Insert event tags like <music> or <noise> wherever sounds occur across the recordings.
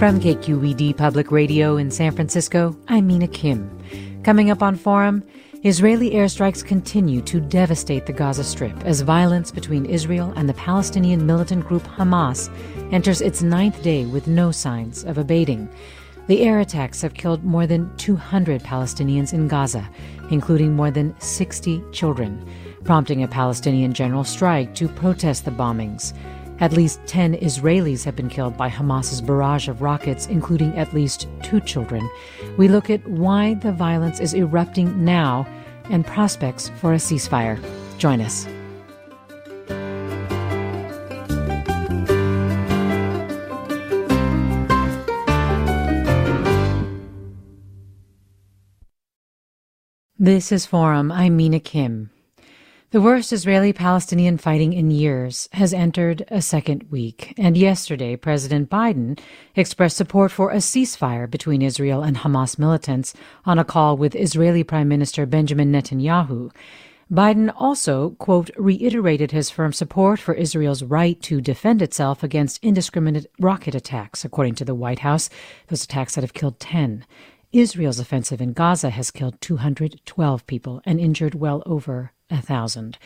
From KQED Public Radio in San Francisco, I'm Mina Kim. Coming up on Forum, Israeli airstrikes continue to devastate the Gaza Strip as violence between Israel and the Palestinian militant group Hamas enters its ninth day with no signs of abating. The air attacks have killed more than 200 Palestinians in Gaza, including more than 60 children, prompting a Palestinian general strike to protest the bombings. At least 10 Israelis have been killed by Hamas's barrage of rockets, including at least two children. We look at why the violence is erupting now and prospects for a ceasefire. Join us. This is Forum. I'm Mina Kim. The worst Israeli Palestinian fighting in years has entered a second week, and yesterday President Biden expressed support for a ceasefire between Israel and Hamas militants on a call with Israeli Prime Minister Benjamin Netanyahu. Biden also, quote, reiterated his firm support for Israel's right to defend itself against indiscriminate rocket attacks, according to the White House, those attacks that have killed 10. Israel's offensive in Gaza has killed 212 people and injured well over a thousand.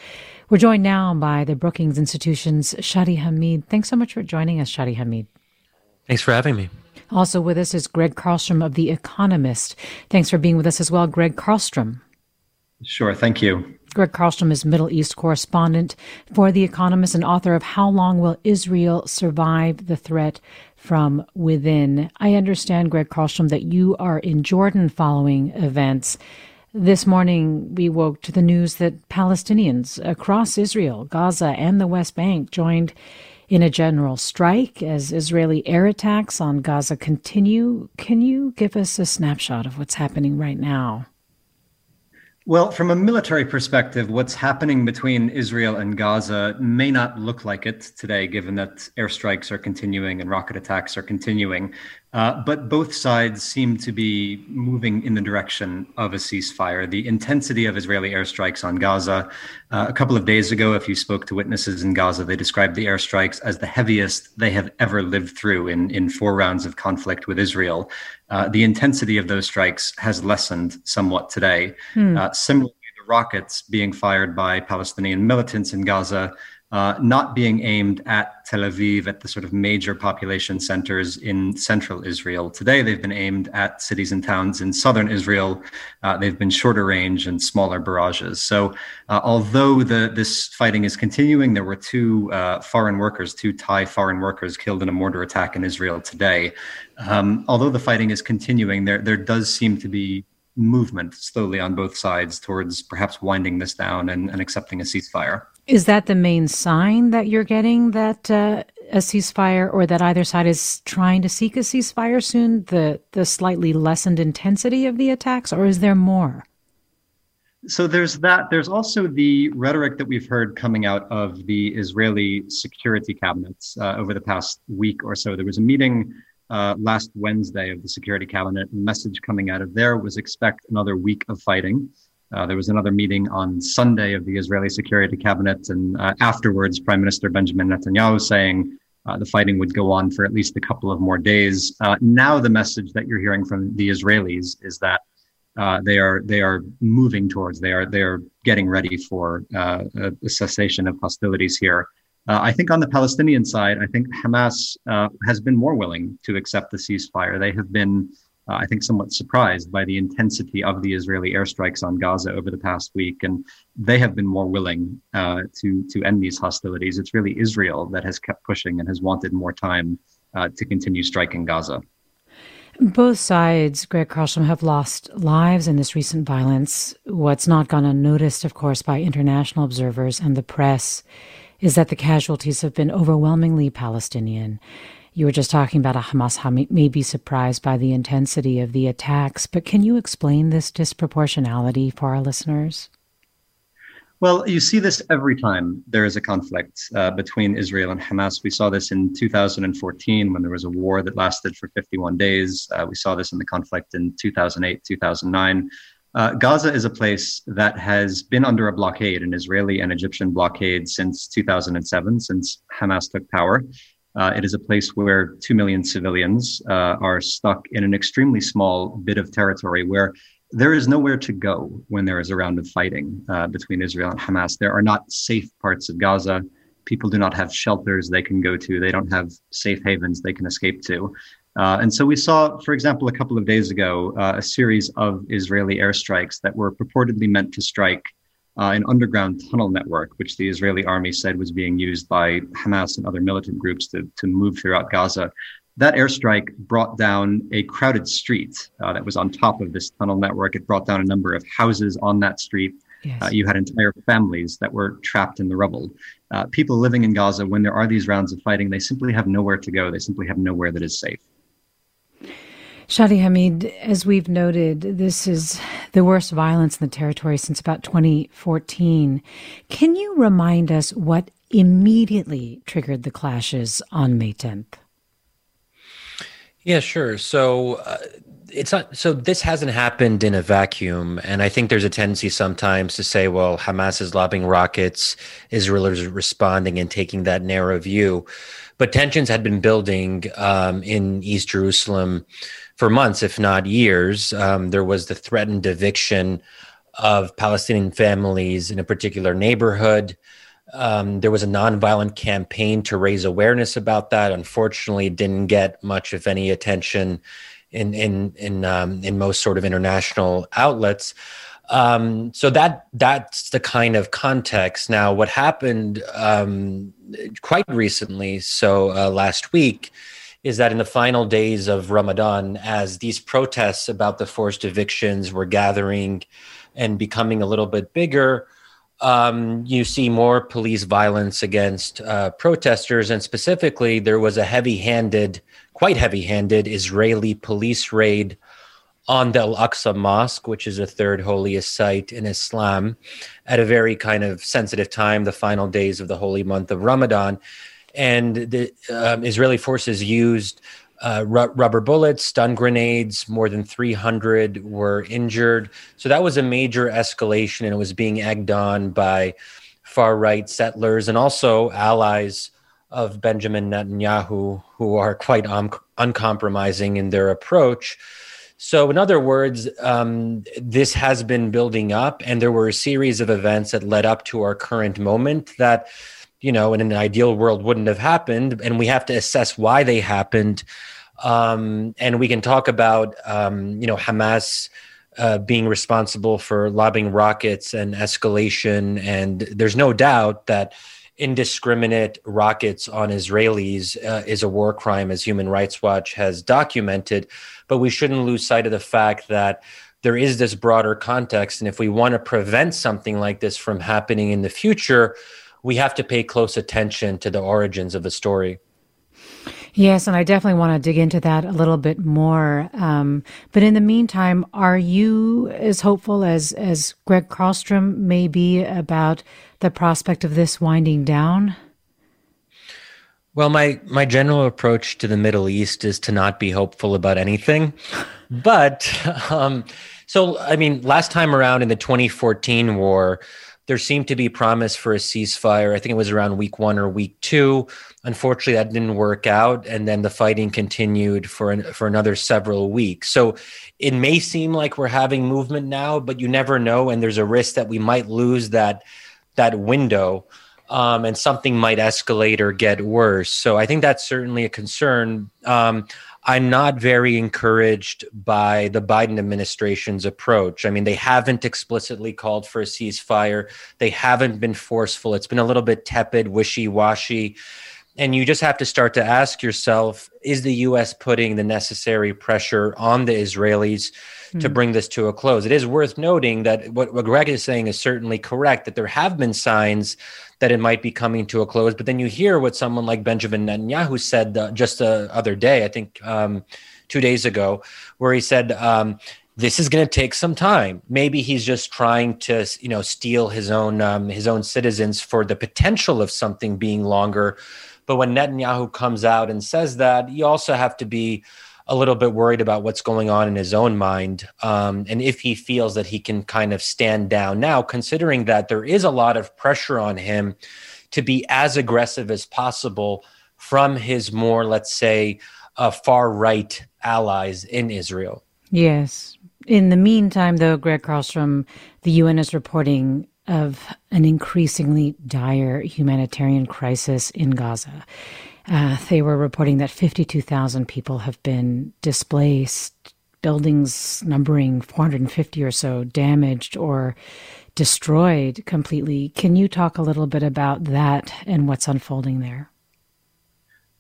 We're joined now by the Brookings Institution's Shadi Hamid. Thanks so much for joining us, Shadi Hamid. Thanks for having me. Also with us is Greg Carlstrom of The Economist. Thanks for being with us as well, Greg Carlstrom. Sure, thank you. Greg Carlstrom is Middle East correspondent for The Economist and author of How Long Will Israel Survive the Threat from Within? I understand, Greg Carlstrom, that you are in Jordan following events. This morning, we woke to the news that Palestinians across Israel, Gaza, and the West Bank joined in a general strike as Israeli air attacks on Gaza continue. Can you give us a snapshot of what's happening right now? Well, from a military perspective, what's happening between Israel and Gaza may not look like it today, given that airstrikes are continuing and rocket attacks are continuing. Uh, but both sides seem to be moving in the direction of a ceasefire. The intensity of Israeli airstrikes on Gaza, uh, a couple of days ago, if you spoke to witnesses in Gaza, they described the airstrikes as the heaviest they have ever lived through in, in four rounds of conflict with Israel. Uh, the intensity of those strikes has lessened somewhat today. Hmm. Uh, similarly, the rockets being fired by Palestinian militants in Gaza, uh, not being aimed at Tel Aviv, at the sort of major population centers in central Israel. Today, they've been aimed at cities and towns in southern Israel. Uh, they've been shorter range and smaller barrages. So, uh, although the, this fighting is continuing, there were two uh, foreign workers, two Thai foreign workers, killed in a mortar attack in Israel today. Um, although the fighting is continuing, there there does seem to be movement slowly on both sides towards perhaps winding this down and, and accepting a ceasefire. Is that the main sign that you're getting that uh, a ceasefire, or that either side is trying to seek a ceasefire soon? The the slightly lessened intensity of the attacks, or is there more? So there's that. There's also the rhetoric that we've heard coming out of the Israeli security cabinets uh, over the past week or so. There was a meeting uh, last Wednesday of the Security Cabinet. message coming out of there was expect another week of fighting. Uh, there was another meeting on Sunday of the Israeli Security Cabinet, and uh, afterwards, Prime Minister Benjamin Netanyahu saying uh, the fighting would go on for at least a couple of more days. Uh, now, the message that you're hearing from the Israelis is that uh, they are they are moving towards. They are they are getting ready for a, cessation of hostilities here. I think on the Palestinian side, I think Hamas has been more willing to accept the ceasefire. They have been, uh, I think, somewhat surprised by the intensity of the Israeli airstrikes on Gaza over the past week, and they have been more willing uh, to to end these hostilities. It's really Israel that has kept pushing and has wanted more time to continue striking Gaza. Both sides, Greg Carlstrom, have lost lives in this recent violence. What's not gone unnoticed, of course, by international observers and the press is that the casualties have been overwhelmingly Palestinian. You were just talking about how Hamas may be surprised by the intensity of the attacks, but can you explain this disproportionality for our listeners? Well, you see this every time there is a conflict uh, between Israel and Hamas. We saw this in 2014 when there was a war that lasted for 51 days. Uh, we saw this in the conflict in 2008, 2009. Uh, Gaza is a place that has been under a blockade, an Israeli and Egyptian blockade since 2007, since Hamas took power. Uh, it is a place where 2 million civilians uh, are stuck in an extremely small bit of territory where there is nowhere to go when there is a round of fighting uh, between Israel and Hamas. There are not safe parts of Gaza. People do not have shelters they can go to. They don't have safe havens they can escape to. Uh, and so we saw, for example, a couple of days ago, uh, a series of Israeli airstrikes that were purportedly meant to strike uh, an underground tunnel network, which the Israeli army said was being used by Hamas and other militant groups to, to move throughout Gaza that airstrike brought down a crowded street uh, that was on top of this tunnel network. It brought down a number of houses on that street. Yes. Uh, you had entire families that were trapped in the rubble. Uh, people living in Gaza, when there are these rounds of fighting, they simply have nowhere to go. They simply have nowhere that is safe. Shadi Hamid, as we've noted, this is the worst violence in the territory since about 2014. Can you remind us what immediately triggered the clashes on May 10th? Yeah, sure. So uh, it's not so this hasn't happened in a vacuum and i think there's a tendency sometimes to say well hamas is lobbing rockets israel is responding and taking that narrow view but tensions had been building um, in east jerusalem for months if not years um, there was the threatened eviction of palestinian families in a particular neighborhood um, there was a nonviolent campaign to raise awareness about that. Unfortunately, didn't get much, if any, attention in in in um, in most sort of international outlets. Um, so that that's the kind of context. Now, what happened um, quite recently, so uh, last week, is that in the final days of Ramadan, as these protests about the forced evictions were gathering and becoming a little bit bigger um, you see more police violence against uh, protesters, and specifically, there was a heavy-handed, quite heavy-handed Israeli police raid on the Al Aqsa Mosque, which is the third holiest site in Islam, at a very kind of sensitive time, the final days of the holy month of Ramadan. And the um, Israeli forces used uh, ru- rubber bullets, stun grenades. More than 300 were injured. So that was a major escalation, and it was being egged on by far right settlers and also allies of Benjamin Netanyahu, who are quite un- uncompromising in their approach. So, in other words, um, this has been building up, and there were a series of events that led up to our current moment that you know, in an ideal world wouldn't have happened. And we have to assess why they happened. Um, and we can talk about, um, you know, Hamas uh, being responsible for lobbing rockets and escalation. And there's no doubt that indiscriminate rockets on Israelis uh, is a war crime, as Human Rights Watch has documented. But we shouldn't lose sight of the fact that there is this broader context. And if we want to prevent something like this from happening in the future, we have to pay close attention to the origins of the story. Yes, and I definitely want to dig into that a little bit more. Um, but in the meantime, are you as hopeful as as Greg Carlstrom may be about the prospect of this winding down? Well, my my general approach to the Middle East is to not be hopeful about anything, but <laughs> um, so I mean, last time around in the 2014 war there seemed to be promise for a ceasefire. I think it was around week one or week two. Unfortunately, that didn't work out, and then the fighting continued for an, for another several weeks. So it may seem like we're having movement now, but you never know, and there's a risk that we might lose that that window, um, and something might escalate or get worse. So I think that's certainly a concern. Um, I'm not very encouraged by the Biden administration's approach. I mean, they haven't explicitly called for a ceasefire, they haven't been forceful. It's been a little bit tepid, wishy washy. And you just have to start to ask yourself is the US putting the necessary pressure on the Israelis mm. to hmm. bring this to a close? It is worth noting that what, what Greg is saying is certainly correct, that there have been signs that it might be coming to a close. But then you hear what someone like Benjamin Netanyahu said uh, just the other day, I think um, two days ago, where he said, um, this is going to take some time. Maybe he's just trying to, you know, steel his own um, his own citizens for the potential of something being longer. But when Netanyahu comes out and says that, you also have to be a little bit worried about what's going on in his own mind um, and if he feels that he can kind of stand down now, considering that there is a lot of pressure on him to be as aggressive as possible from his more, let's say, uh, far right allies in Israel. Yes. In the meantime, though, Greg Carlstrom, the UN is reporting of an increasingly dire humanitarian crisis in Gaza. Uh, they were reporting that 52,000 people have been displaced, buildings numbering 450 or so damaged or destroyed completely. Can you talk a little bit about that and what's unfolding there?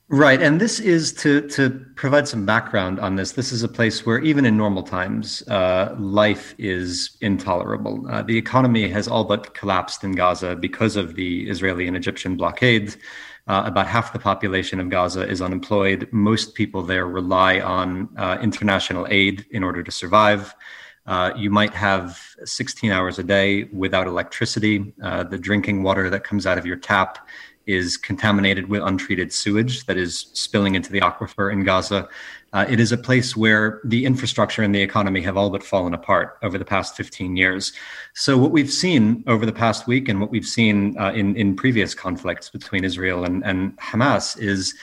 Right, and this is to to provide some background on this. This is a place where even in normal times, uh, life is intolerable. Uh, the economy has all but collapsed in Gaza because of the Israeli and Egyptian blockade. Uh, about half the population of Gaza is unemployed. Most people there rely on uh, international aid in order to survive. Uh, you might have 16 hours a day without electricity. Uh, the drinking water that comes out of your tap is contaminated with untreated sewage that is spilling into the aquifer in Gaza. Uh, it is a place where the infrastructure and the economy have all but fallen apart over the past 15 years. So, what we've seen over the past week and what we've seen uh, in, in previous conflicts between Israel and, and Hamas is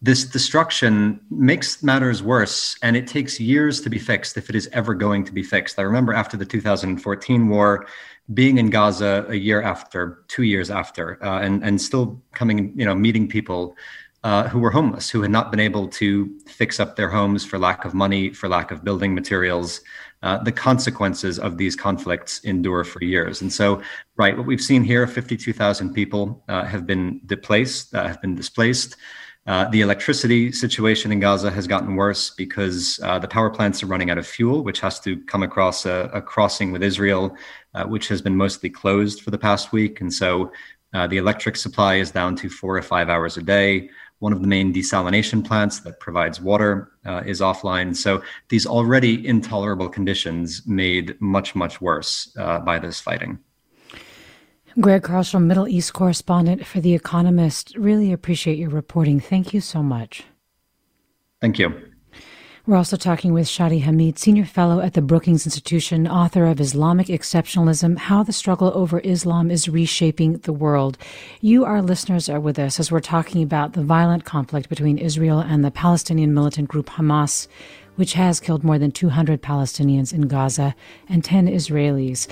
this destruction makes matters worse and it takes years to be fixed if it is ever going to be fixed. I remember after the 2014 war, being in Gaza a year after, two years after, uh, and, and still coming, you know, meeting people uh, who were homeless, who had not been able to fix up their homes for lack of money, for lack of building materials. Uh, the consequences of these conflicts endure for years. And so, right, what we've seen here 52,000 people uh, have been displaced, uh, have been displaced. Uh, the electricity situation in Gaza has gotten worse because uh, the power plants are running out of fuel, which has to come across a, a crossing with Israel, which has been mostly closed for the past week. And so the electric supply is down to four or five hours a day. One of the main desalination plants that provides water uh, is offline. So these already intolerable conditions made much, much worse uh, by this fighting. Greg Carlstrom, Middle East correspondent for The Economist. Really appreciate your reporting. Thank you so much. Thank you. We're also talking with Shadi Hamid, Senior Fellow at the Brookings Institution, author of Islamic Exceptionalism How the Struggle Over Islam is Reshaping the World. You, our listeners, are with us as we're talking about the violent conflict between Israel and the Palestinian militant group Hamas, which has killed more than 200 Palestinians in Gaza and 10 Israelis.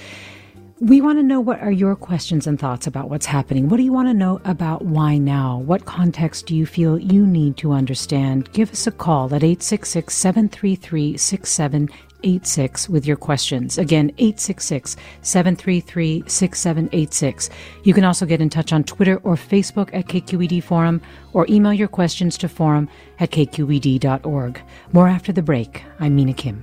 We want to know what are your questions and thoughts about what's happening. What do you want to know about why now? What context do you feel you need to understand? Give us a call at 866 733 6786 with your questions. Again, 866 733 6786. You can also get in touch on Twitter or Facebook at KQED Forum or email your questions to forum at kqed.org. More after the break. I'm Mina Kim.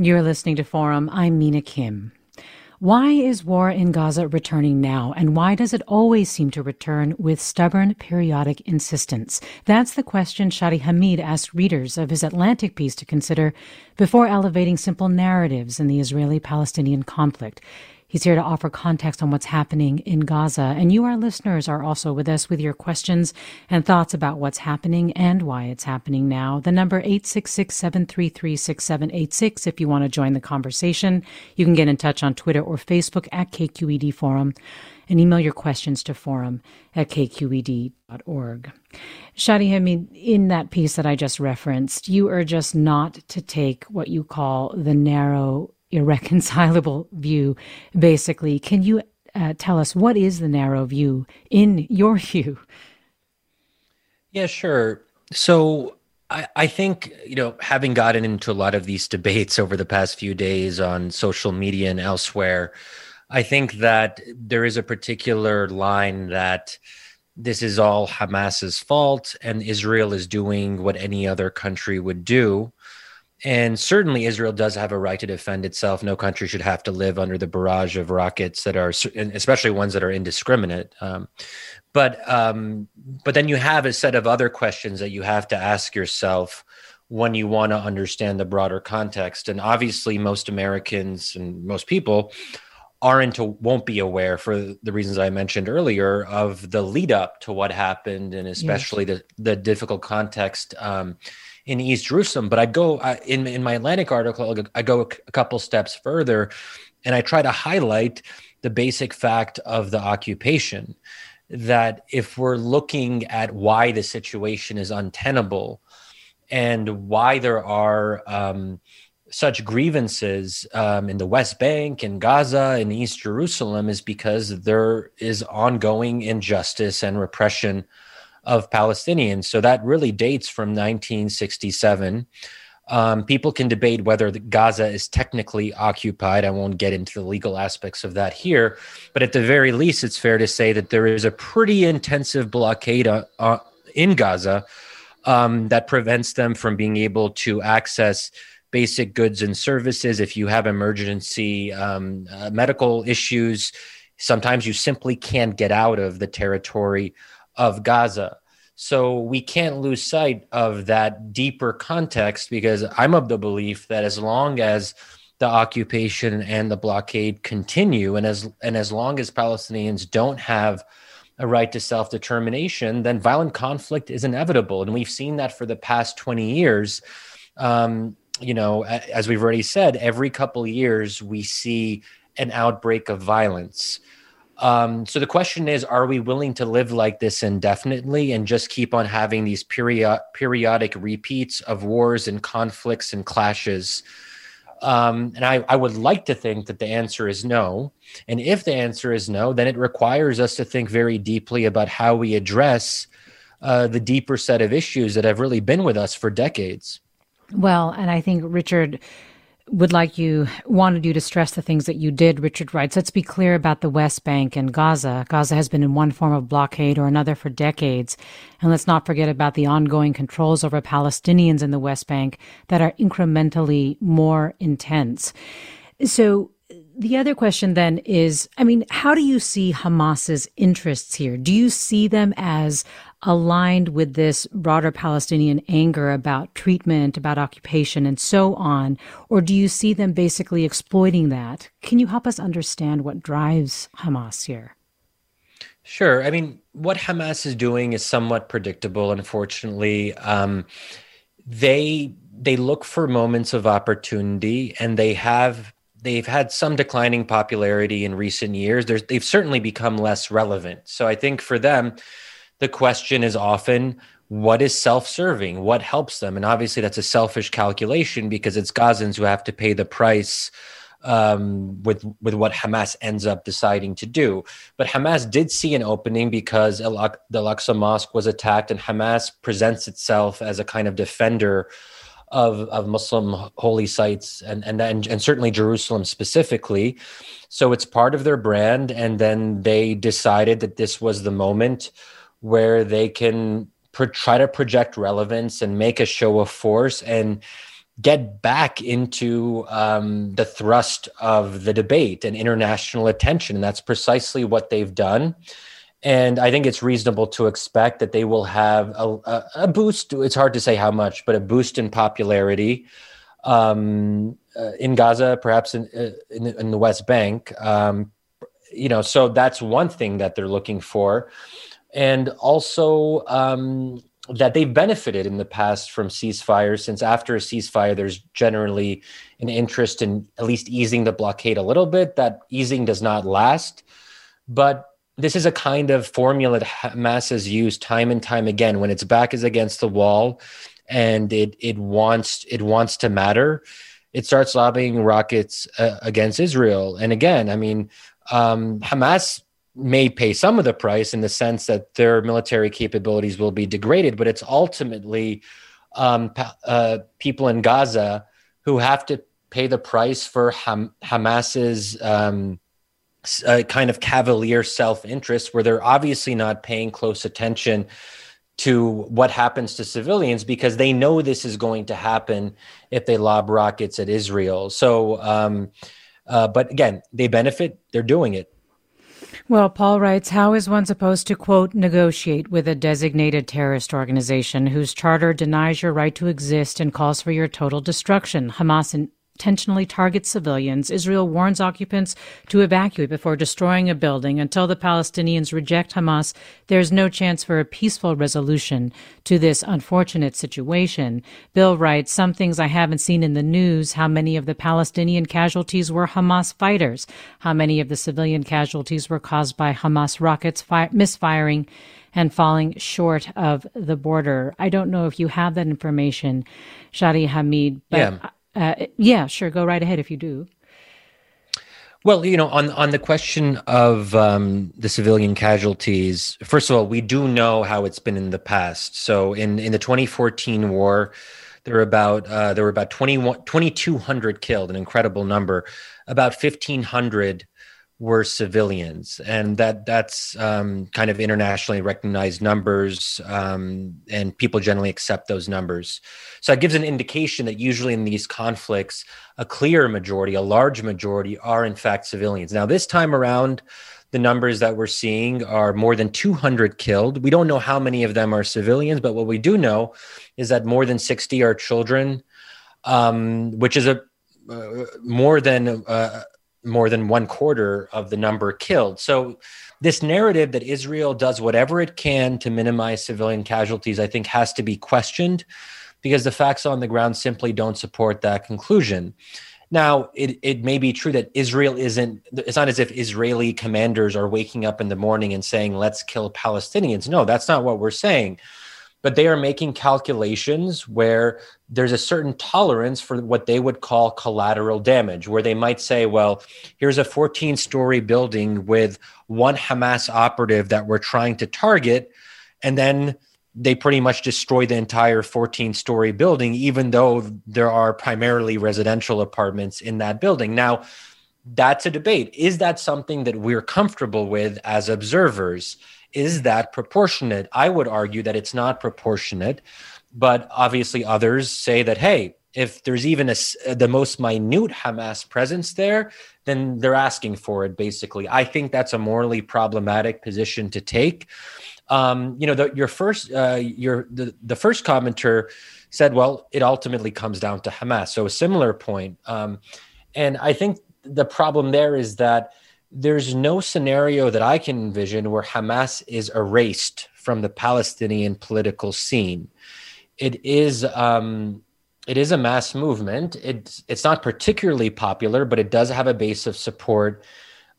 You're listening to Forum. I'm Mina Kim. Why is war in Gaza returning now, and why does it always seem to return with stubborn, periodic insistence? That's the question Shadi Hamid asked readers of his Atlantic piece to consider before elevating simple narratives in the Israeli Palestinian conflict. He's here to offer context on what's happening in Gaza. And you, our listeners, are also with us with your questions and thoughts about what's happening and why it's happening now. The number 866-733-6786 if you want to join the conversation. You can get in touch on Twitter or Facebook at KQED Forum and email your questions to forum at kqed.org. Shadi Hamid, in that piece that I just referenced, you urge us not to take what you call the narrow irreconcilable view, basically. Can you uh, tell us what is the narrow view in your <laughs> view? Yeah, sure. So I, I think, you know, having gotten into a lot of these debates over the past few days on social media and elsewhere, I think that there is a particular line that this is all Hamas's fault and Israel is doing what any other country would do. And certainly, Israel does have a right to defend itself. No country should have to live under the barrage of rockets that are, especially ones that are indiscriminate. Um, but um, but then you have a set of other questions that you have to ask yourself when you want to understand the broader context. And obviously, most Americans and most people aren't won't be aware for the reasons I mentioned earlier of the lead up to what happened, and especially yes. the the difficult context. Um, in East Jerusalem. But I go I, in in my Atlantic article, I go a couple steps further, and I try to highlight the basic fact of the occupation. That if we're looking at why the situation is untenable, and why there are um, such grievances um, in the West Bank, and Gaza, and East Jerusalem, is because there is ongoing injustice and repression of Palestinians. So that really dates from 1967. Um, people can debate whether Gaza is technically occupied. I won't get into the legal aspects of that here, but at the very least, it's fair to say that there is a pretty intensive blockade uh, uh, in Gaza um, that prevents them from being able to access basic goods and services. If you have emergency um, uh, medical issues, sometimes you simply can't get out of the territory of Gaza. So we can't lose sight of that deeper context because I'm of the belief that as long as the occupation and the blockade continue and as and as long as Palestinians don't have a right to self-determination, then violent conflict is inevitable. And we've seen that for the past 20 years. Um, you know, as we've already said, every couple of years we see an outbreak of violence. Um, so the question is, are we willing to live like this indefinitely and just keep on having these period, periodic repeats of wars and conflicts and clashes? Um, and I, I would like to think that the answer is no. And if the answer is no, then it requires us to think very deeply about how we address uh, the deeper set of issues that have really been with us for decades. Well, and I think Richard would like you, wanted you to stress the things that you did, Richard writes. Let's be clear about the West Bank and Gaza. Gaza has been in one form of blockade or another for decades. And let's not forget about the ongoing controls over Palestinians in the West Bank that are incrementally more intense. So the other question then is I mean, how do you see Hamas's interests here? Do you see them as aligned with this broader Palestinian anger about treatment, about occupation, and so on? Or do you see them basically exploiting that? Can you help us understand what drives Hamas here? Sure. I mean, what Hamas is doing is somewhat predictable, unfortunately. Um, they they look for moments of opportunity and they have they've had some declining popularity in recent years they've certainly become less relevant so i think for them the question is often what is self-serving what helps them and obviously that's a selfish calculation because it's gazans who have to pay the price um, with with what Hamas ends up deciding to do. But Hamas did see an opening because the Al-Aqsa Mosque was attacked, and Hamas presents itself as a kind of defender of of Muslim holy sites and and and, and certainly Jerusalem specifically. So it's part of their brand, and then they decided that this was the moment where they can pro- try to project relevance and make a show of force and get back into um, the thrust of the debate and international attention. And that's precisely what they've done. And I think it's reasonable to expect that they will have a, a, a boost. It's hard to say how much, but a boost in popularity um, uh, in Gaza, perhaps in, uh, in, in, the West Bank. Um, you know, so that's one thing that they're looking for. And also, um, that they've benefited in the past from ceasefires since after a ceasefire there's generally an interest in at least easing the blockade a little bit. That easing does not last but this is a kind of formula that hamas has used time and time again. When its back is against the wall and it it wants it wants to matter it starts lobbing rockets uh, against israel. And again i mean um, hamas may pay some of the price in the sense that their military capabilities will be degraded, but it's ultimately um, uh, people in Gaza who have to pay the price for Ham- Hamas's um, uh, kind of cavalier self interest, where they're obviously not paying close attention to what happens to civilians because they know this is going to happen if they lob rockets at Israel. So, um, uh, but again, they benefit, they're doing it. Well, Paul writes, how is one supposed to, quote, negotiate with a designated terrorist organization whose charter denies your right to exist and calls for your total destruction? Hamas intentionally targets civilians. Israel warns occupants to evacuate before destroying a building. Until the Palestinians reject Hamas, there's no chance for a peaceful resolution to this unfortunate situation. Bill writes, some things I haven't seen in the news, how many of the Palestinian casualties were Hamas fighters, how many of the civilian casualties were caused by Hamas rockets fi- misfiring and falling short of the border. I don't know if you have that information, Shadi Hamid, but yeah. Uh, yeah, sure. Go right ahead if you do. Well, you know, on on the question of um, the civilian casualties, first of all, we do know how it's been in the past. So, in in the 2014 war, there were about uh, there were about 2,200 killed, an incredible number. About 1,500 were civilians, and that that's um, kind of internationally recognized numbers, um, and people generally accept those numbers. So it gives an indication that usually in these conflicts, a clear majority, a large majority, are in fact civilians. Now this time around, the numbers that we're seeing are more than 200 killed. We don't know how many of them are civilians, but what we do know is that more than 60 are children, um, which is a uh, more than uh, more than one quarter of the number killed. So, this narrative that Israel does whatever it can to minimize civilian casualties, I think, has to be questioned because the facts on the ground simply don't support that conclusion. Now, it, it may be true that Israel isn't, it's not as if Israeli commanders are waking up in the morning and saying, let's kill Palestinians. No, that's not what we're saying but they are making calculations where there's a certain tolerance for what they would call collateral damage, where they might say, well, here's a 14 story building with one Hamas operative that we're trying to target. And then they pretty much destroy the entire 14 story building, even though there are primarily residential apartments in that building. Now, that's a debate. Is that something that we're comfortable with as observers? Is that proportionate? I would argue that it's not proportionate, but obviously others say that, hey, if there's even a, the most minute Hamas presence there, then they're asking for it, basically. I think that's a morally problematic position to take. Um, you know, the, your first, uh, your the, the first commenter said, well, it ultimately comes down to Hamas. So a similar point. Um, and I think the problem there is that there's no scenario that I can envision where Hamas is erased from the Palestinian political scene. It is um, it is a mass movement. It's it's not particularly popular, but it does have a base of support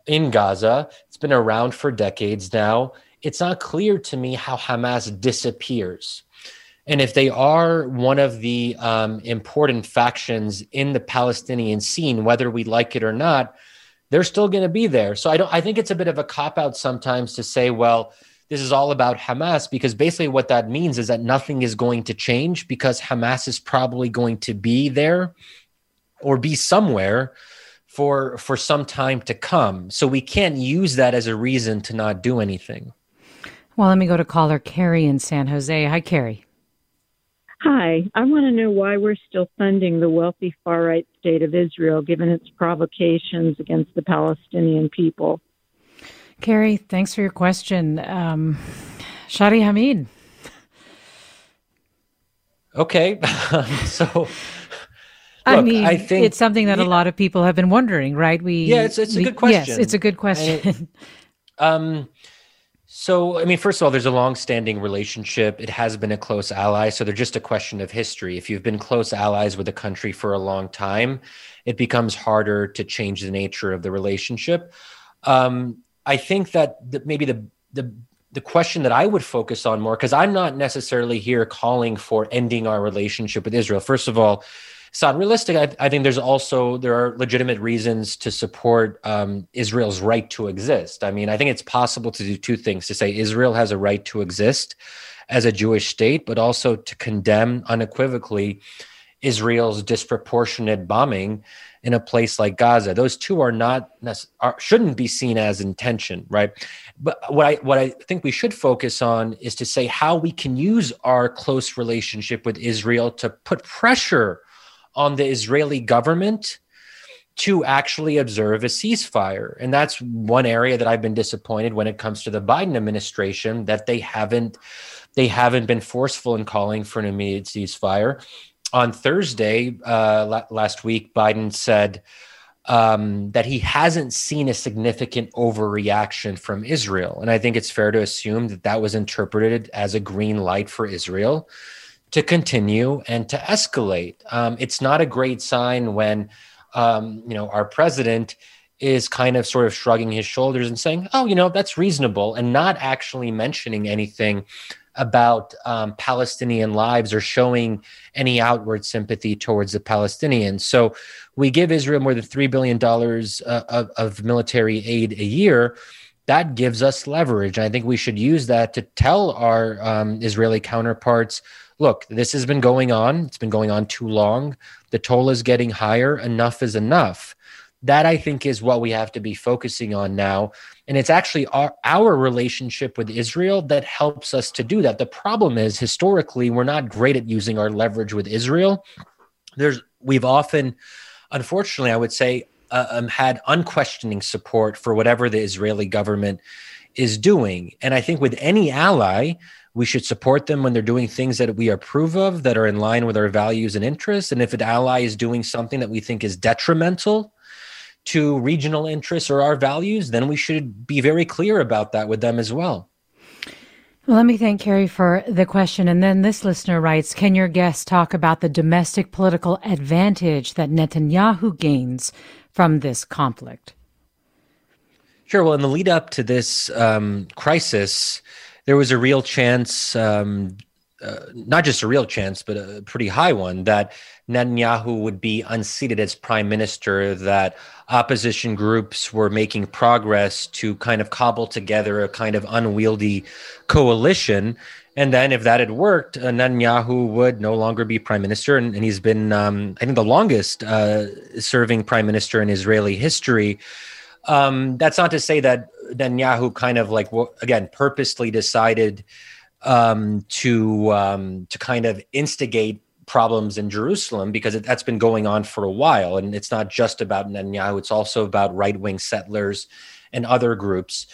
in Gaza. It's been around for decades now. It's not clear to me how Hamas disappears. And if they are one of the um, important factions in the Palestinian scene, whether we like it or not, they're still going to be there. So I don't. I think it's a bit of a cop out sometimes to say, well, this is all about Hamas, because basically what that means is that nothing is going to change because Hamas is probably going to be there or be somewhere for for some time to come. So we can't use that as a reason to not do anything. Well, let me go to caller Carrie in San Jose. Hi, Carrie. Hi, I want to know why we're still funding the wealthy far right state of Israel given its provocations against the Palestinian people. Carrie, thanks for your question. Um, Shadi Hamid. Okay. <laughs> so I Look, mean, I think it's something that yeah, a lot of people have been wondering, right? We yeah, it's it's a good question. Yes, it's a good question. It, um, so I mean, first of all, there's a long-standing relationship. It has been a close ally, so they're just a question of history. If you've been close allies with a country for a long time, it becomes harder to change the nature of the relationship. Um, I think that the, maybe the the the question that I would focus on more because I'm not necessarily here calling for ending our relationship with Israel. First of all, it's realistic. I, I, think there's also there are legitimate reasons to support um, Israel's right to exist. I mean, I think it's possible to do two things: to say Israel has a right to exist as a Jewish state, but also to condemn unequivocally Israel's disproportionate bombing in a place like Gaza. Those two are not are, shouldn't be seen as intention, right? But what I what I think we should focus on is to say how we can use our close relationship with Israel to put pressure on the Israeli government to actually observe a ceasefire. And that's one area that I've been disappointed when it comes to the Biden administration that they haven't they haven't been forceful in calling for an immediate ceasefire. On Thursday uh, last week, Biden said um, that he hasn't seen a significant overreaction from Israel, and I think it's fair to assume that that was interpreted as a green light for Israel to continue and to escalate. Um, it's not a great sign when um, you know our president is kind of sort of shrugging his shoulders and saying, "Oh, you know, that's reasonable," and not actually mentioning anything about um, Palestinian lives or showing any outward sympathy towards the Palestinians. So we give Israel more than three billion dollars uh, of, of military aid a year that gives us leverage. And I think we should use that to tell our um, Israeli counterparts look, this has been going on. It's been going on too long. The toll is getting higher. Enough is enough. That I think is what we have to be focusing on now. And it's actually our, our relationship with Israel that helps us to do that. The problem is historically, we're not great at using our leverage with Israel. There's, we've often, unfortunately, I would say, uh, um, had unquestioning support for whatever the Israeli government is doing. And I think with any ally, we should support them when they're doing things that we approve of that are in line with our values and interests. And if an ally is doing something that we think is detrimental to regional interests or our values, then we should be very clear about that with them as well. Let me thank Carrie for the question. And then this listener writes Can your guest talk about the domestic political advantage that Netanyahu gains from this conflict? Sure. Well, in the lead up to this um, crisis, there was a real chance, um, uh, not just a real chance, but a pretty high one, that Netanyahu would be unseated as prime minister, that opposition groups were making progress to kind of cobble together a kind of unwieldy coalition. And then, if that had worked, uh, Netanyahu would no longer be prime minister. And, and he's been, um, I think, the longest uh, serving prime minister in Israeli history. Um, that's not to say that Netanyahu kind of like again purposely decided um, to um, to kind of instigate problems in Jerusalem because it, that's been going on for a while, and it's not just about Netanyahu; it's also about right wing settlers and other groups.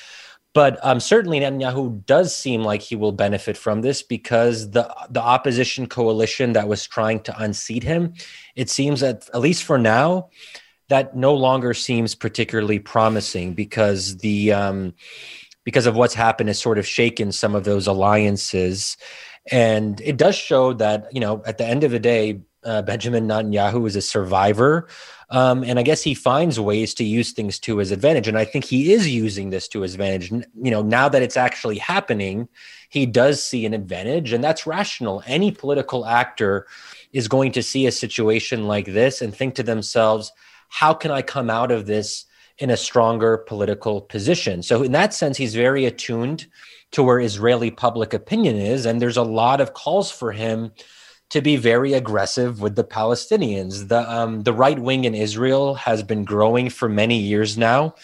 But um, certainly, Netanyahu does seem like he will benefit from this because the the opposition coalition that was trying to unseat him, it seems that at least for now, that no longer seems particularly promising because the um, because of what's happened has sort of shaken some of those alliances, and it does show that you know at the end of the day, uh, Benjamin Netanyahu is a survivor Um, and I guess he finds ways to use things to his advantage. And I think he is using this to his advantage. You know, now that it's actually happening, he does see an advantage, and that's rational. Any political actor is going to see a situation like this and think to themselves, how can I come out of this in a stronger political position? So, in that sense, he's very attuned to where Israeli public opinion is. And there's a lot of calls for him to be very aggressive with the Palestinians. The, um, the right wing in Israel has been growing for many years now,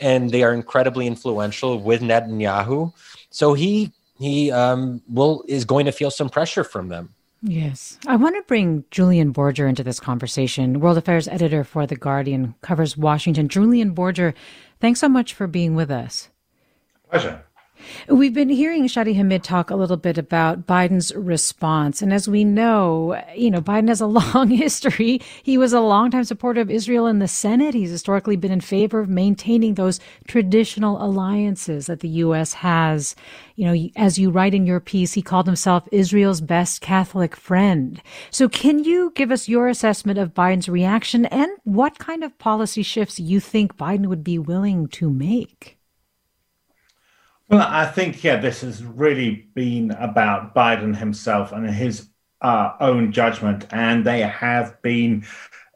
and they are incredibly influential with Netanyahu. So he he um, will is going to feel some pressure from them. Yes. I want to bring Julian Borger into this conversation. World Affairs editor for The Guardian covers Washington. Julian Borger, thanks so much for being with us. Pleasure. We've been hearing Shadi Hamid talk a little bit about Biden's response. And as we know, you know, Biden has a <laughs> long history. He was a longtime supporter of Israel in the Senate. He's historically been in favor of maintaining those traditional alliances that the U.S. has. You know, as you write in your piece, he called himself Israel's best Catholic friend. So can you give us your assessment of Biden's reaction and what kind of policy shifts you think Biden would be willing to make? Well, I think, yeah, this has really been about Biden himself and his uh, own judgment. And they have been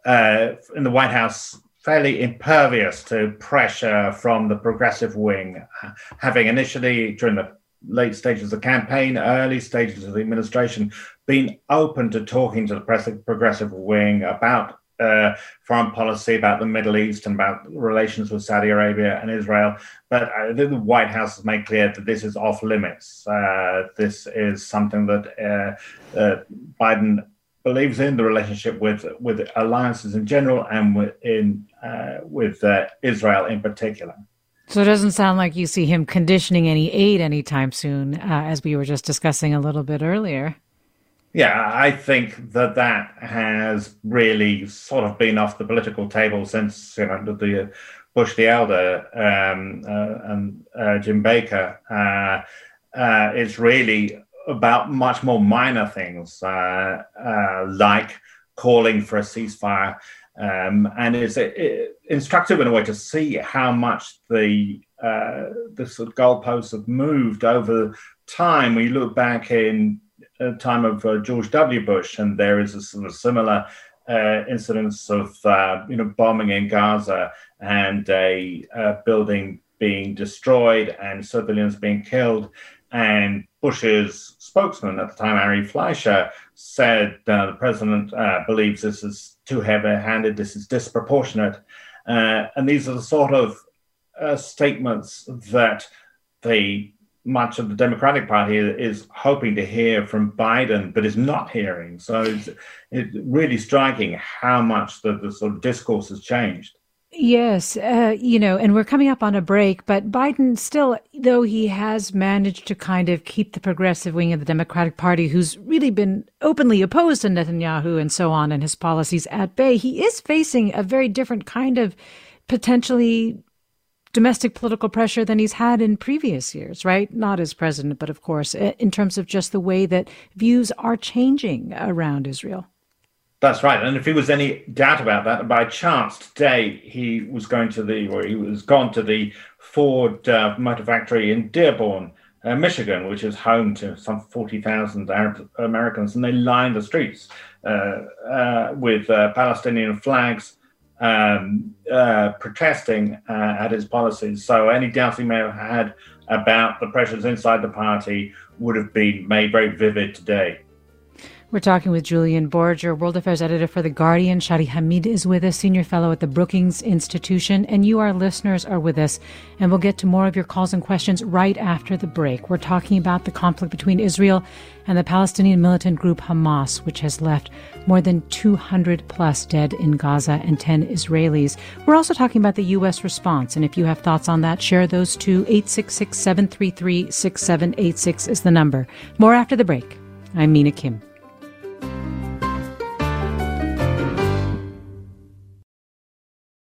uh, in the White House fairly impervious to pressure from the progressive wing, having initially, during the late stages of the campaign, early stages of the administration, been open to talking to the progressive wing about uh, foreign policy about the Middle East and about relations with Saudi Arabia and Israel. But think the White House has made clear that this is off limits. Uh, this is something that uh, uh Biden believes in the relationship with with alliances in general and with in uh, with uh, Israel in particular. So it doesn't sound like you see him conditioning any aid anytime soon, as we were just discussing a little bit earlier. Yeah, I think that that has really sort of been off the political table since you know the Bush the elder um, uh, and uh, Jim Baker. Uh, uh it's really about much more minor things uh, uh, like calling for a ceasefire, um, and it's it, instructive in a way to see how much the the sort of goalposts have moved over time. We look back in time of uh, George W. Bush, and there is a sort of similar uh, incidents of uh, you know bombing in Gaza and a building being destroyed and civilians being killed. And Bush's spokesman at the time, Ari Fleischer, said uh, the president uh, believes this is too heavy-handed, this is disproportionate, uh, and these are the sort of statements that the much of the Democratic Party is hoping to hear from Biden, but is not hearing. So it's, it's really striking how much the, the, sort of discourse has changed. Yes, uh, you know, and we're coming up on a break, but Biden still, though he has managed to kind of keep the progressive wing of the Democratic Party, who's really been openly opposed to Netanyahu and so on and his policies at bay, he is facing a very different kind of potentially domestic political pressure than he's had in previous years, right? Not as president, but of course, in terms of just the way that views are changing around Israel. That's right. And if there was any doubt about that, by chance today he was going to the, or he was gone to the Ford uh, motor factory in Dearborn, uh, Michigan, which is home to some 40,000 Arab Americans, and they lined the streets uh, uh with uh, Palestinian flags um, uh, protesting uh, at his policies. So any doubts he may have had about the pressures inside the party would have been made very vivid today. We're talking with Julian Borger, World Affairs Editor for The Guardian. Shadi Hamid is with us, Senior Fellow at the Brookings Institution. And you, our listeners, are with us. And we'll get to more of your calls and questions right after the break. We're talking about the conflict between Israel and the Palestinian militant group Hamas, which has left more than 200 plus dead in Gaza and 10 Israelis. We're also talking about the U.S. response. And if you have thoughts on that, share those to 866 733 6786 is the number. More after the break. I'm Mina Kim.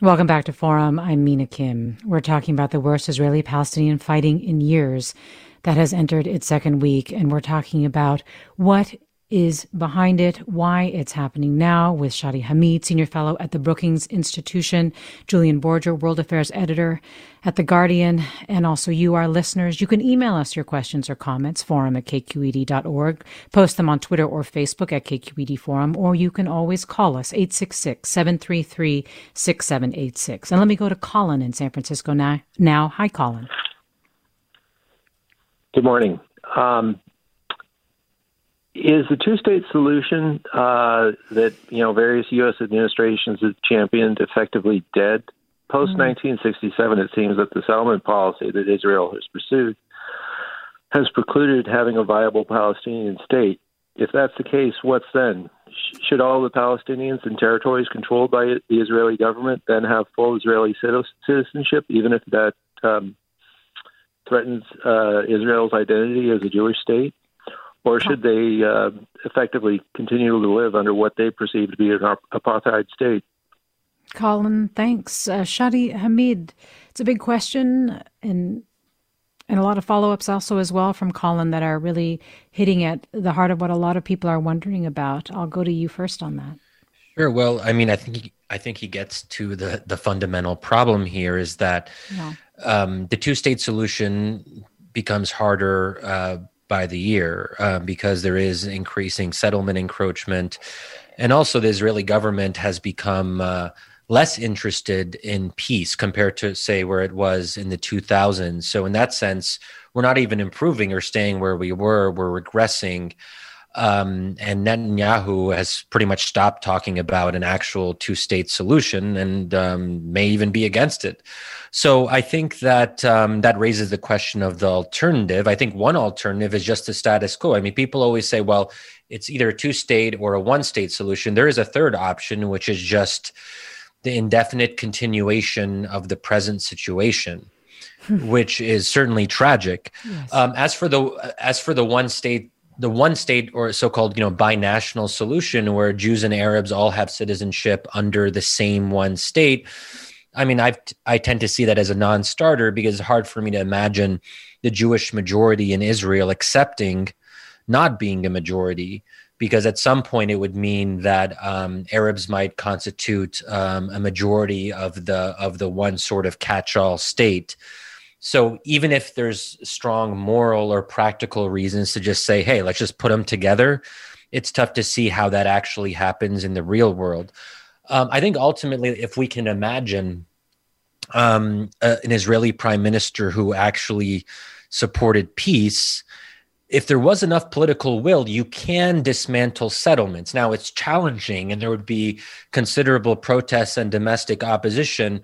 Welcome back to Forum. I'm Mina Kim. We're talking about the worst Israeli Palestinian fighting in years that has entered its second week, and we're talking about what is behind it, why it's happening now with Shadi Hamid, senior fellow at the Brookings Institution, Julian Borger, world affairs editor at The Guardian, and also you, our listeners. You can email us your questions or comments, forum at kqed.org, post them on Twitter or Facebook at KQED Forum, or you can always call us 866 733 6786. And let me go to Colin in San Francisco now. now. Hi, Colin. Good morning. Um, is the two-state solution uh, that you know various U.S. administrations have championed effectively dead? Post 1967, it seems that the settlement policy that Israel has pursued has precluded having a viable Palestinian state. If that's the case, what's then? Should all the Palestinians in territories controlled by the Israeli government then have full Israeli citizenship, even if that um, threatens uh, Israel's identity as a Jewish state? Or should they uh, effectively continue to live under what they perceive to be an apartheid state? Colin, thanks. Uh, Shadi Hamid, it's a big question, and and a lot of follow ups also as well from Colin that are really hitting at the heart of what a lot of people are wondering about. I'll go to you first on that. Sure. Well, I mean, I think he, I think he gets to the the fundamental problem here is that yeah. um, the two state solution becomes harder uh, by the year uh, because there is increasing settlement encroachment. And also, the Israeli government has become uh, less interested in peace compared to, say, where it was in the 2000s. So, in that sense, we're not even improving or staying where we were, we're regressing. Um, and Netanyahu has pretty much stopped talking about an actual two state solution and um, may even be against it. So I think that um, that raises the question of the alternative. I think one alternative is just the status quo. I mean, people always say, well, it's either a two state or a one state solution. There is a third option, which is just the indefinite continuation of the present situation. which is certainly tragic. Yes. Um, as for the as for the one state the one state or so-called you know binational solution where Jews and Arabs all have citizenship under the same one state. I mean, I I tend to see that as a non-starter because it's hard for me to imagine the Jewish majority in Israel accepting not being a majority because at some point it would mean that um, Arabs might constitute um, a majority of the of the one sort of catch-all state. So even if there's strong moral or practical reasons to just say, hey, let's just put them together, it's tough to see how that actually happens in the real world. Um, I think ultimately, if we can imagine um, uh, an Israeli prime minister who actually supported peace, if there was enough political will, you can dismantle settlements. Now, it's challenging and there would be considerable protests and domestic opposition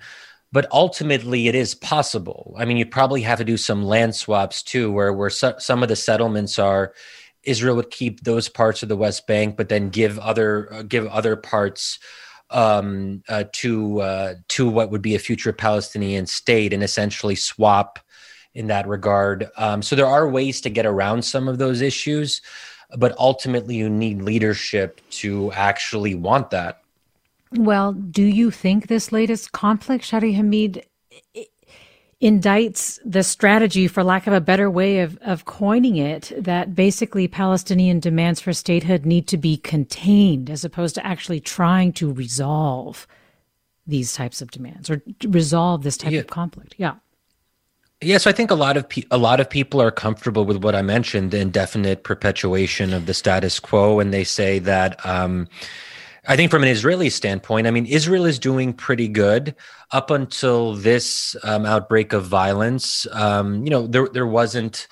but ultimately it is possible. I mean, you probably have to do some land swaps too, where where so, some of the settlements are. Israel would keep those parts of the West Bank, but then give other uh, give other parts um, uh, to uh, to what would be a future Palestinian state, and essentially swap in that regard. Um, so there are ways to get around some of those issues, but ultimately you need leadership to actually want that. Well, do you think this latest conflict, Shadi Hamid, indicts the strategy, for lack of a better way of, of coining it, that basically Palestinian demands for statehood need to be contained as opposed to actually trying to resolve these types of demands or resolve this type yeah. of conflict? Yeah. Yeah, so I think a lot of pe- a lot of people are comfortable with what I mentioned, the indefinite perpetuation of the status quo, and they say that um, I think from an Israeli standpoint, I mean, Israel is doing pretty good up until this um, outbreak of violence. Um, you know, there there wasn't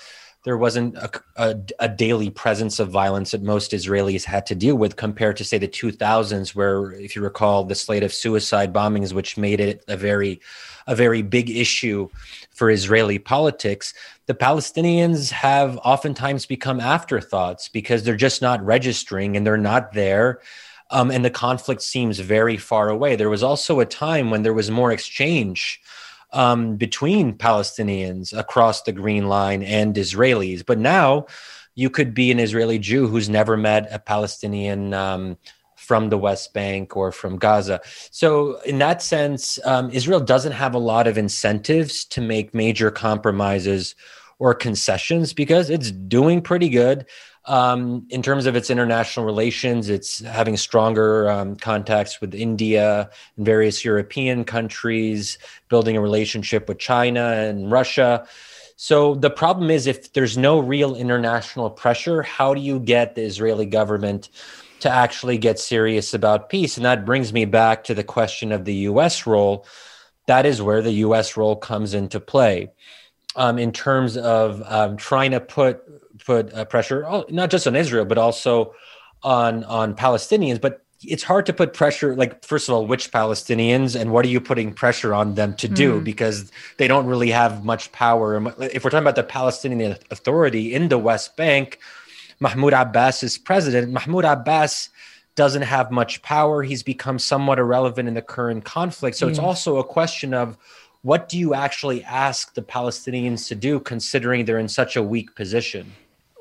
there wasn't a, a, a, daily presence of violence that most Israelis had to deal with compared to say the 2000s where if you recall the slate of suicide bombings which made it a very a very big issue for Israeli politics the Palestinians have oftentimes become afterthoughts because they're just not registering and they're not there um, and the conflict seems very far away there was also a time when there was more exchange um, between Palestinians across the Green Line and Israelis. But now you could be an Israeli Jew who's never met a Palestinian um, from the West Bank or from Gaza. So, in that sense, um, Israel doesn't have a lot of incentives to make major compromises or concessions because it's doing pretty good. Um, in terms of its international relations, it's having stronger um, contacts with India and various European countries, building a relationship with China and Russia. So the problem is if there's no real international pressure, how do you get the Israeli government to actually get serious about peace? And that brings me back to the question of the US role. That is where the US role comes into play. Um, in terms of um, trying to put put uh, pressure not just on Israel but also on on Palestinians. But it's hard to put pressure. Like first of all, which Palestinians and what are you putting pressure on them to do? Mm. Because they don't really have much power. If we're talking about the Palestinian Authority in the West Bank, Mahmoud Abbas is president. Mahmoud Abbas doesn't have much power. He's become somewhat irrelevant in the current conflict. So it's also a question of what do you actually ask the Palestinians to do, considering they're in such a weak position?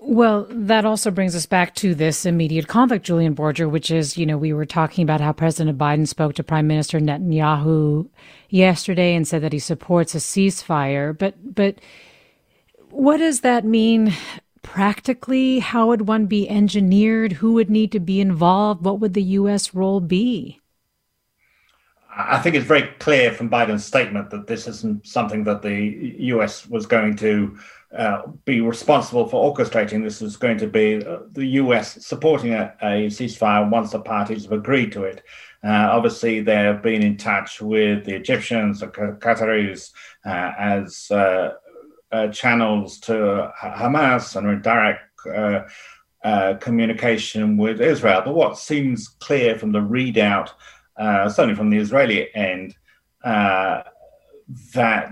Well, that also brings us back to this immediate conflict, Julian Borger, which is, you know, we were talking about how President Biden spoke to Prime Minister Netanyahu yesterday and said that he supports a ceasefire. But, but what does that mean practically? How would one be engineered? Who would need to be involved? What would the U.S. role be? I think it's very clear from Biden's statement that this isn't something that the U.S. was going to uh, be responsible for orchestrating. This is going to be uh, the US supporting a, a, ceasefire once the parties have agreed to it. Uh, obviously, they have been in touch with the Egyptians, the Qataris, uh, as channels to Hamas and direct communication with Israel. But what seems clear from the readout, certainly from the Israeli end, that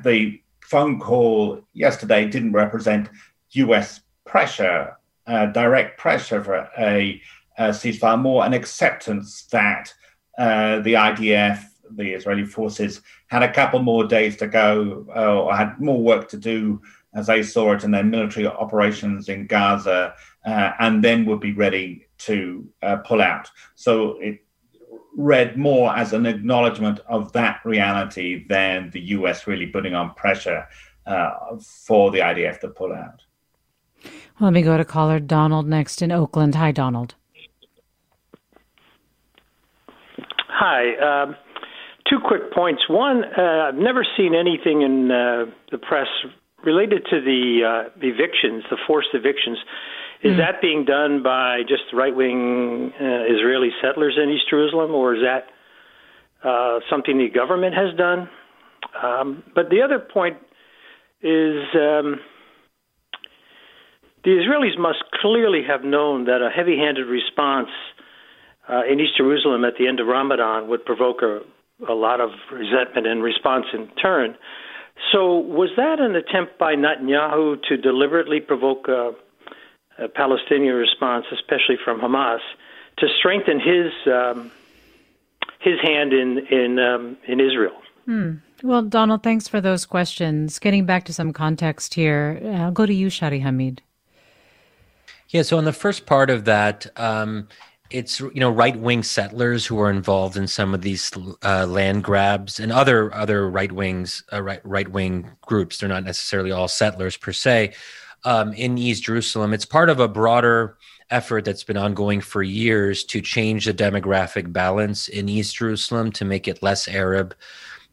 the phone call yesterday didn't represent US pressure, uh, direct pressure for a, a, ceasefire, more an acceptance that uh, the IDF, the Israeli forces, had a couple more days to go uh, or had more work to do as they saw it in their military operations in Gaza, uh, and then would be ready to uh, pull out. So it read more as an acknowledgement of that reality than the US really putting on pressure uh, for the IDF to pull out. Let me go to caller Donald next in Oakland. Hi, Donald. Hi. Um, two quick points. One, uh, I've never seen anything in uh, the press related to the uh, evictions, the forced evictions. Is mm. that being done by just right wing uh, Israeli settlers in East Jerusalem, or is that uh, something the government has done? Um, but the other point is um, the Israelis must clearly have known that a heavy handed response uh, in East Jerusalem at the end of Ramadan would provoke a, a lot of resentment and response in turn. So, was that an attempt by Netanyahu to deliberately provoke a uh, Palestinian response, especially from Hamas, to strengthen his um, his hand in in um, in Israel. Hmm. Well, Donald, thanks for those questions. Getting back to some context here, I'll go to you, Shadi Hamid. Yeah. So, on the first part of that. Um, it's you know right wing settlers who are involved in some of these uh, land grabs and other other right wings uh, right right wing groups. They're not necessarily all settlers per se, um, in East Jerusalem. It's part of a broader effort that's been ongoing for years to change the demographic balance in East Jerusalem to make it less Arab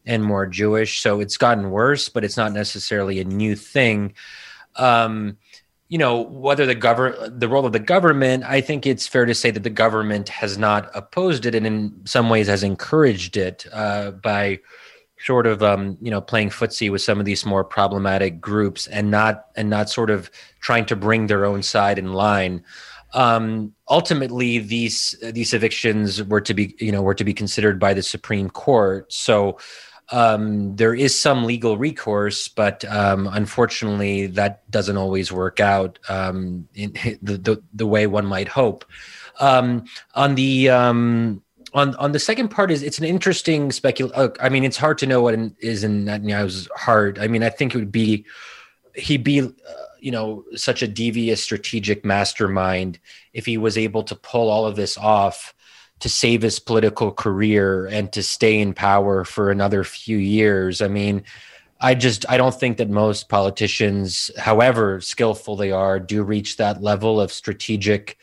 and more Jewish. So it's gotten worse, but it's not necessarily a new thing. Um, you know whether the government the role of the government i think it's fair to say that the government has not opposed it and in some ways has encouraged it uh, by sort of um, you know playing footsie with some of these more problematic groups and not and not sort of trying to bring their own side in line um, ultimately these these evictions were to be you know were to be considered by the supreme court so um, there is some legal recourse, but um, unfortunately, that doesn't always work out um, in <laughs> the, the, the way one might hope. Um, on the um, on on the second part is it's an interesting specul. I mean, it's hard to know what in, is in Netanyahu's heart. I mean, I think it would be he'd be uh, you know such a devious strategic mastermind if he was able to pull all of this off to save his political career and to stay in power for another few years. I mean, I just I don't think that most politicians, however skillful they are, do reach that level of strategic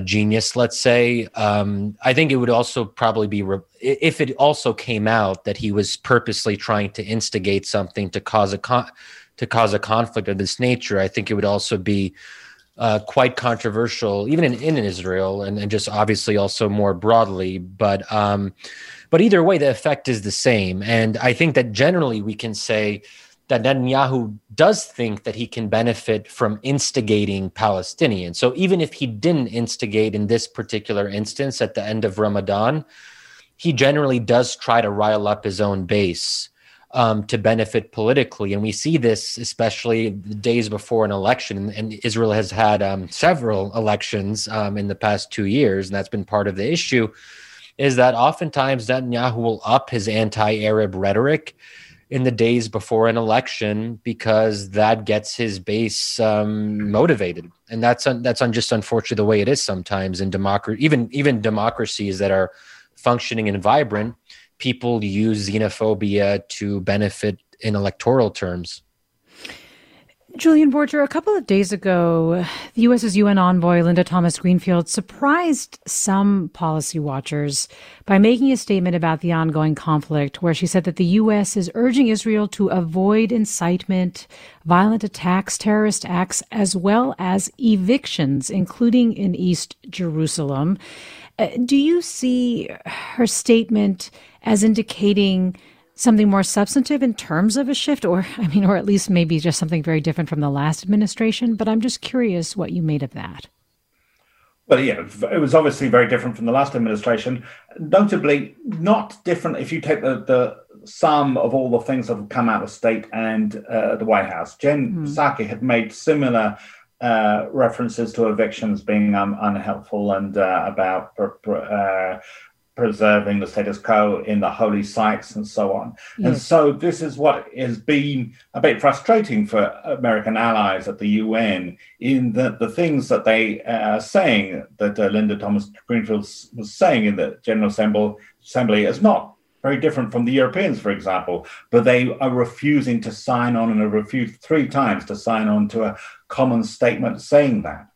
genius, let's say. Um, I think it would also probably be re- if it also came out that he was purposely trying to instigate something to cause a con- to cause a conflict of this nature. I think it would also be uh, quite controversial, even in, in Israel, and, and just obviously also more broadly. But um, but either way, the effect is the same, and I think that generally we can say that Netanyahu does think that he can benefit from instigating Palestinians. So even if he didn't instigate in this particular instance at the end of Ramadan, he generally does try to rile up his own base um, to benefit politically. And we see this especially the days before an election. And Israel has had um, several elections um, in the past two years, and that's been part of the issue. Is that oftentimes Netanyahu will up his anti Arab rhetoric in the days before an election because that gets his base um, motivated, and that's un- that's un- just unfortunately the way it is sometimes in democracy. Even even democracies that are functioning and vibrant, people use xenophobia to benefit in electoral terms. Julian Borger, a couple of days ago, the U.S.'s UN envoy, Linda Thomas Greenfield, surprised some policy watchers by making a statement about the ongoing conflict, where she said that the U.S. is urging Israel to avoid incitement, violent attacks, terrorist acts, as well as evictions, including in East Jerusalem. Uh, do you see her statement as indicating something more substantive in terms of a shift, or <laughs> I mean, or at least maybe just something very different from the last administration. But I'm just curious what you made of that. Well, yeah, it was obviously very different from the last administration. Notably, not different if you take the, the sum of all the things that have come out of state and uh, the White House. Jen mm. Psaki had made similar uh, references to evictions being um, unhelpful and uh, about uh, preserving the status quo in the holy sites and so on. Yes. And so this is what has been a bit frustrating for American allies at the UN in that the things that they are saying that uh, Linda Thomas Greenfield was saying in the General Assembly, Assembly is not very different from the Europeans, for example, but they are refusing to sign on and have refused three times to sign on to a common statement saying that.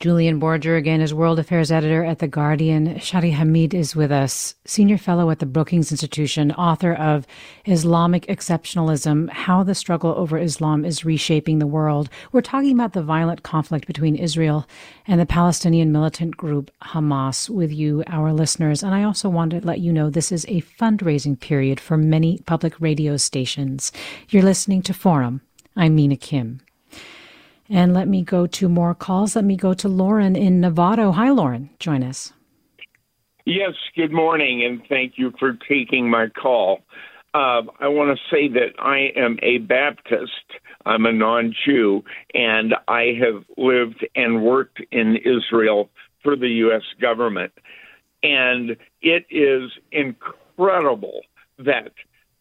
Julian Borger again is World Affairs Editor at The Guardian. Shadi Hamid is with us, Senior Fellow at the Brookings Institution, author of Islamic Exceptionalism How the Struggle Over Islam is Reshaping the World. We're talking about the violent conflict between Israel and the Palestinian militant group Hamas with you, our listeners. And I also want to let you know this is a fundraising period for many public radio stations. You're listening to Forum. I'm Mina Kim. And let me go to more calls. Let me go to Lauren in Novato. Hi, Lauren. Join us. Yes, good morning, and thank you for taking my call. Uh, I want to say that I am a Baptist. I'm a non Jew, and I have lived and worked in Israel for the U.S. government. And it is incredible that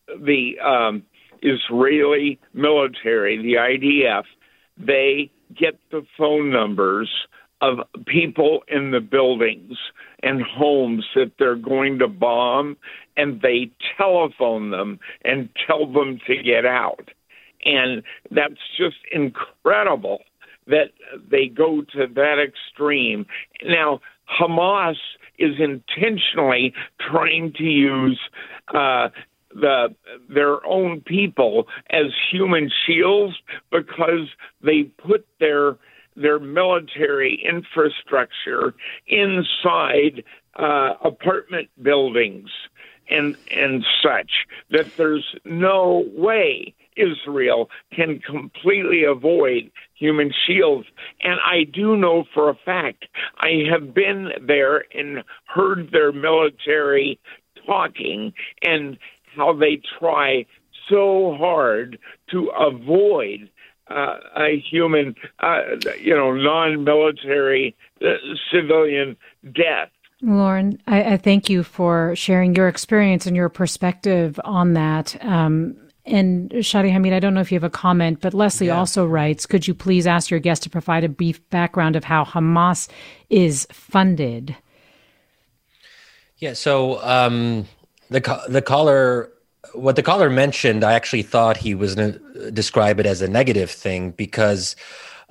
the um, Israeli military, the IDF, they get the phone numbers of people in the buildings and homes that they're going to bomb and they telephone them and tell them to get out. And that's just incredible that they go to that extreme. Now, Hamas is intentionally trying to use uh, the their own people as human shields because they put their their military infrastructure inside uh, apartment buildings and and such that there's no way Israel can completely avoid human shields. And I do know for a fact, I have been there and heard their military talking and how they try so hard to avoid uh, a human, uh, you know, non-military uh, civilian death. Lauren, I, I, thank you for sharing your experience and your perspective on that. Um, and Shadi Hamid, I don't know if you have a comment, but Leslie yeah. also writes, could you please ask your guest to provide a brief background of how Hamas is funded? Yeah, so um, the the caller, what the caller mentioned, I actually thought he was going to describe it as a negative thing because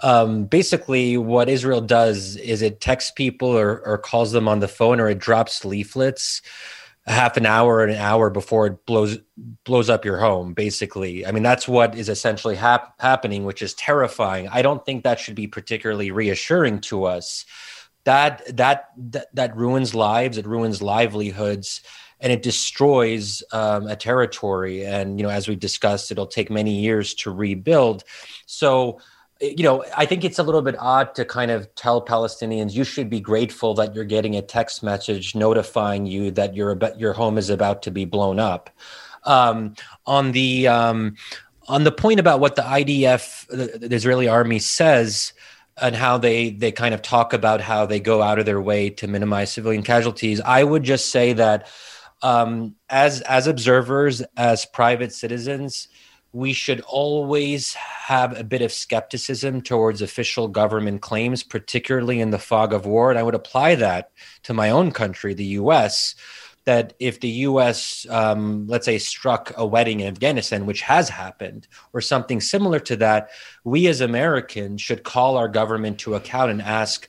um, basically what Israel does is it texts people or, or calls them on the phone or it drops leaflets half an hour an hour before it blows blows up your home basically. I mean that's what is essentially hap- happening which is terrifying. I don't think that should be particularly reassuring to us. That that that, that ruins lives it ruins livelihoods and it destroys um, a territory and you know as we've discussed it'll take many years to rebuild so you know, I think it's a little bit odd to kind of tell Palestinians you should be grateful that you're getting a text message notifying you that your your home is about to be blown up. Um, on the um, on the point about what the IDF, the, the Israeli army, says and how they they kind of talk about how they go out of their way to minimize civilian casualties, I would just say that um, as as observers, as private citizens we should always have a bit of skepticism towards official government claims, particularly in the fog of war. And I would apply that to my own country, the US, that if the US, um, let's say, struck a wedding in Afghanistan, which has happened, or something similar to that, we as Americans should call our government to account and ask,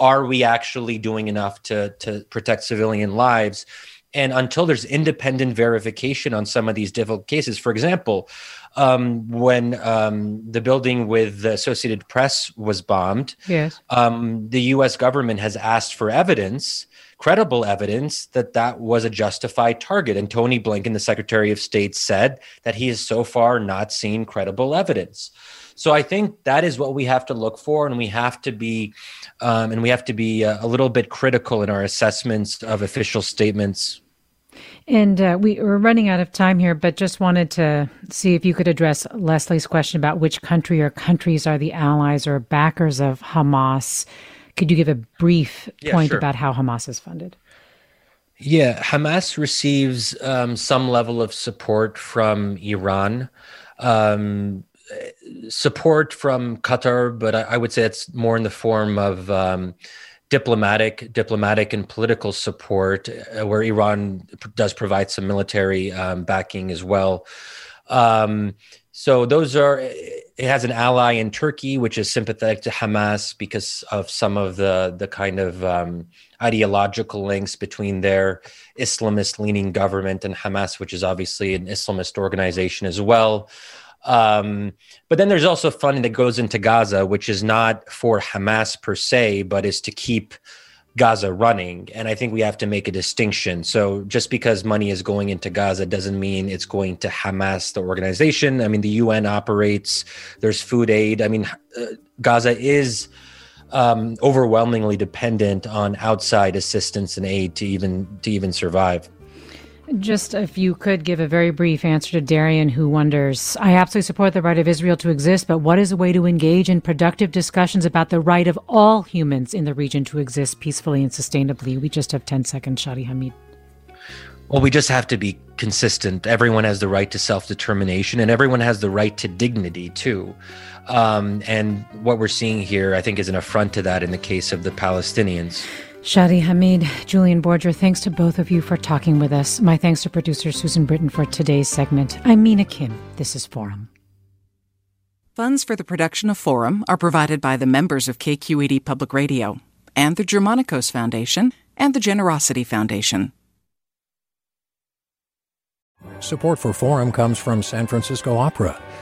are we actually doing enough to, to protect civilian lives? And until there's independent verification on some of these difficult cases, for example, um, when um, the building with the Associated Press was bombed, yes, um, the U.S. government has asked for evidence, credible evidence, that that was a justified target. And Tony Blinken, the Secretary of State, said that he has so far not seen credible evidence. So I think that is what we have to look for, and we have to be, um, and we have to be a, a little bit critical in our assessments of official statements and uh, we, are running out of time here, but just wanted to see if you could address Leslie's question about which country or countries are the allies or backers of Hamas. Could you give a brief yeah, point sure. about how Hamas is funded? Yeah, Hamas receives um, some level of support from Iran. Um, support from Qatar, but I, I, would say it's more in the form of um, diplomatic, diplomatic and political support, uh, where Iran does provide some military um, backing as well. Um, so those are. It has an ally in Turkey, which is sympathetic to Hamas because of some of the the kind of um, ideological links between their Islamist-leaning government and Hamas, which is obviously an Islamist organization as well. Um, but then there's also funding that goes into Gaza, which is not for Hamas per se, but is to keep Gaza running. And I think we have to make a distinction. So just because money is going into Gaza doesn't mean it's going to Hamas, the organization. I mean, the UN operates, there's food aid. I mean, uh, Gaza is. Um, overwhelmingly dependent on outside assistance and aid to even to even survive. Just if you could give a very brief answer to Darian, who wonders I absolutely support the right of Israel to exist, but what is a way to engage in productive discussions about the right of all humans in the region to exist peacefully and sustainably? We just have 10 seconds, Shadi Hamid. Well, we just have to be consistent. Everyone has the right to self determination, and everyone has the right to dignity, too. Um, and what we're seeing here, I think, is an affront to that in the case of the Palestinians. Shadi Hamid, Julian Borger, thanks to both of you for talking with us. My thanks to producer Susan Britton for today's segment. I'm Mina Kim. This is Forum. Funds for the production of Forum are provided by the members of KQED Public Radio and the Germanacos Foundation and the Generosity Foundation. Support for Forum comes from San Francisco Opera.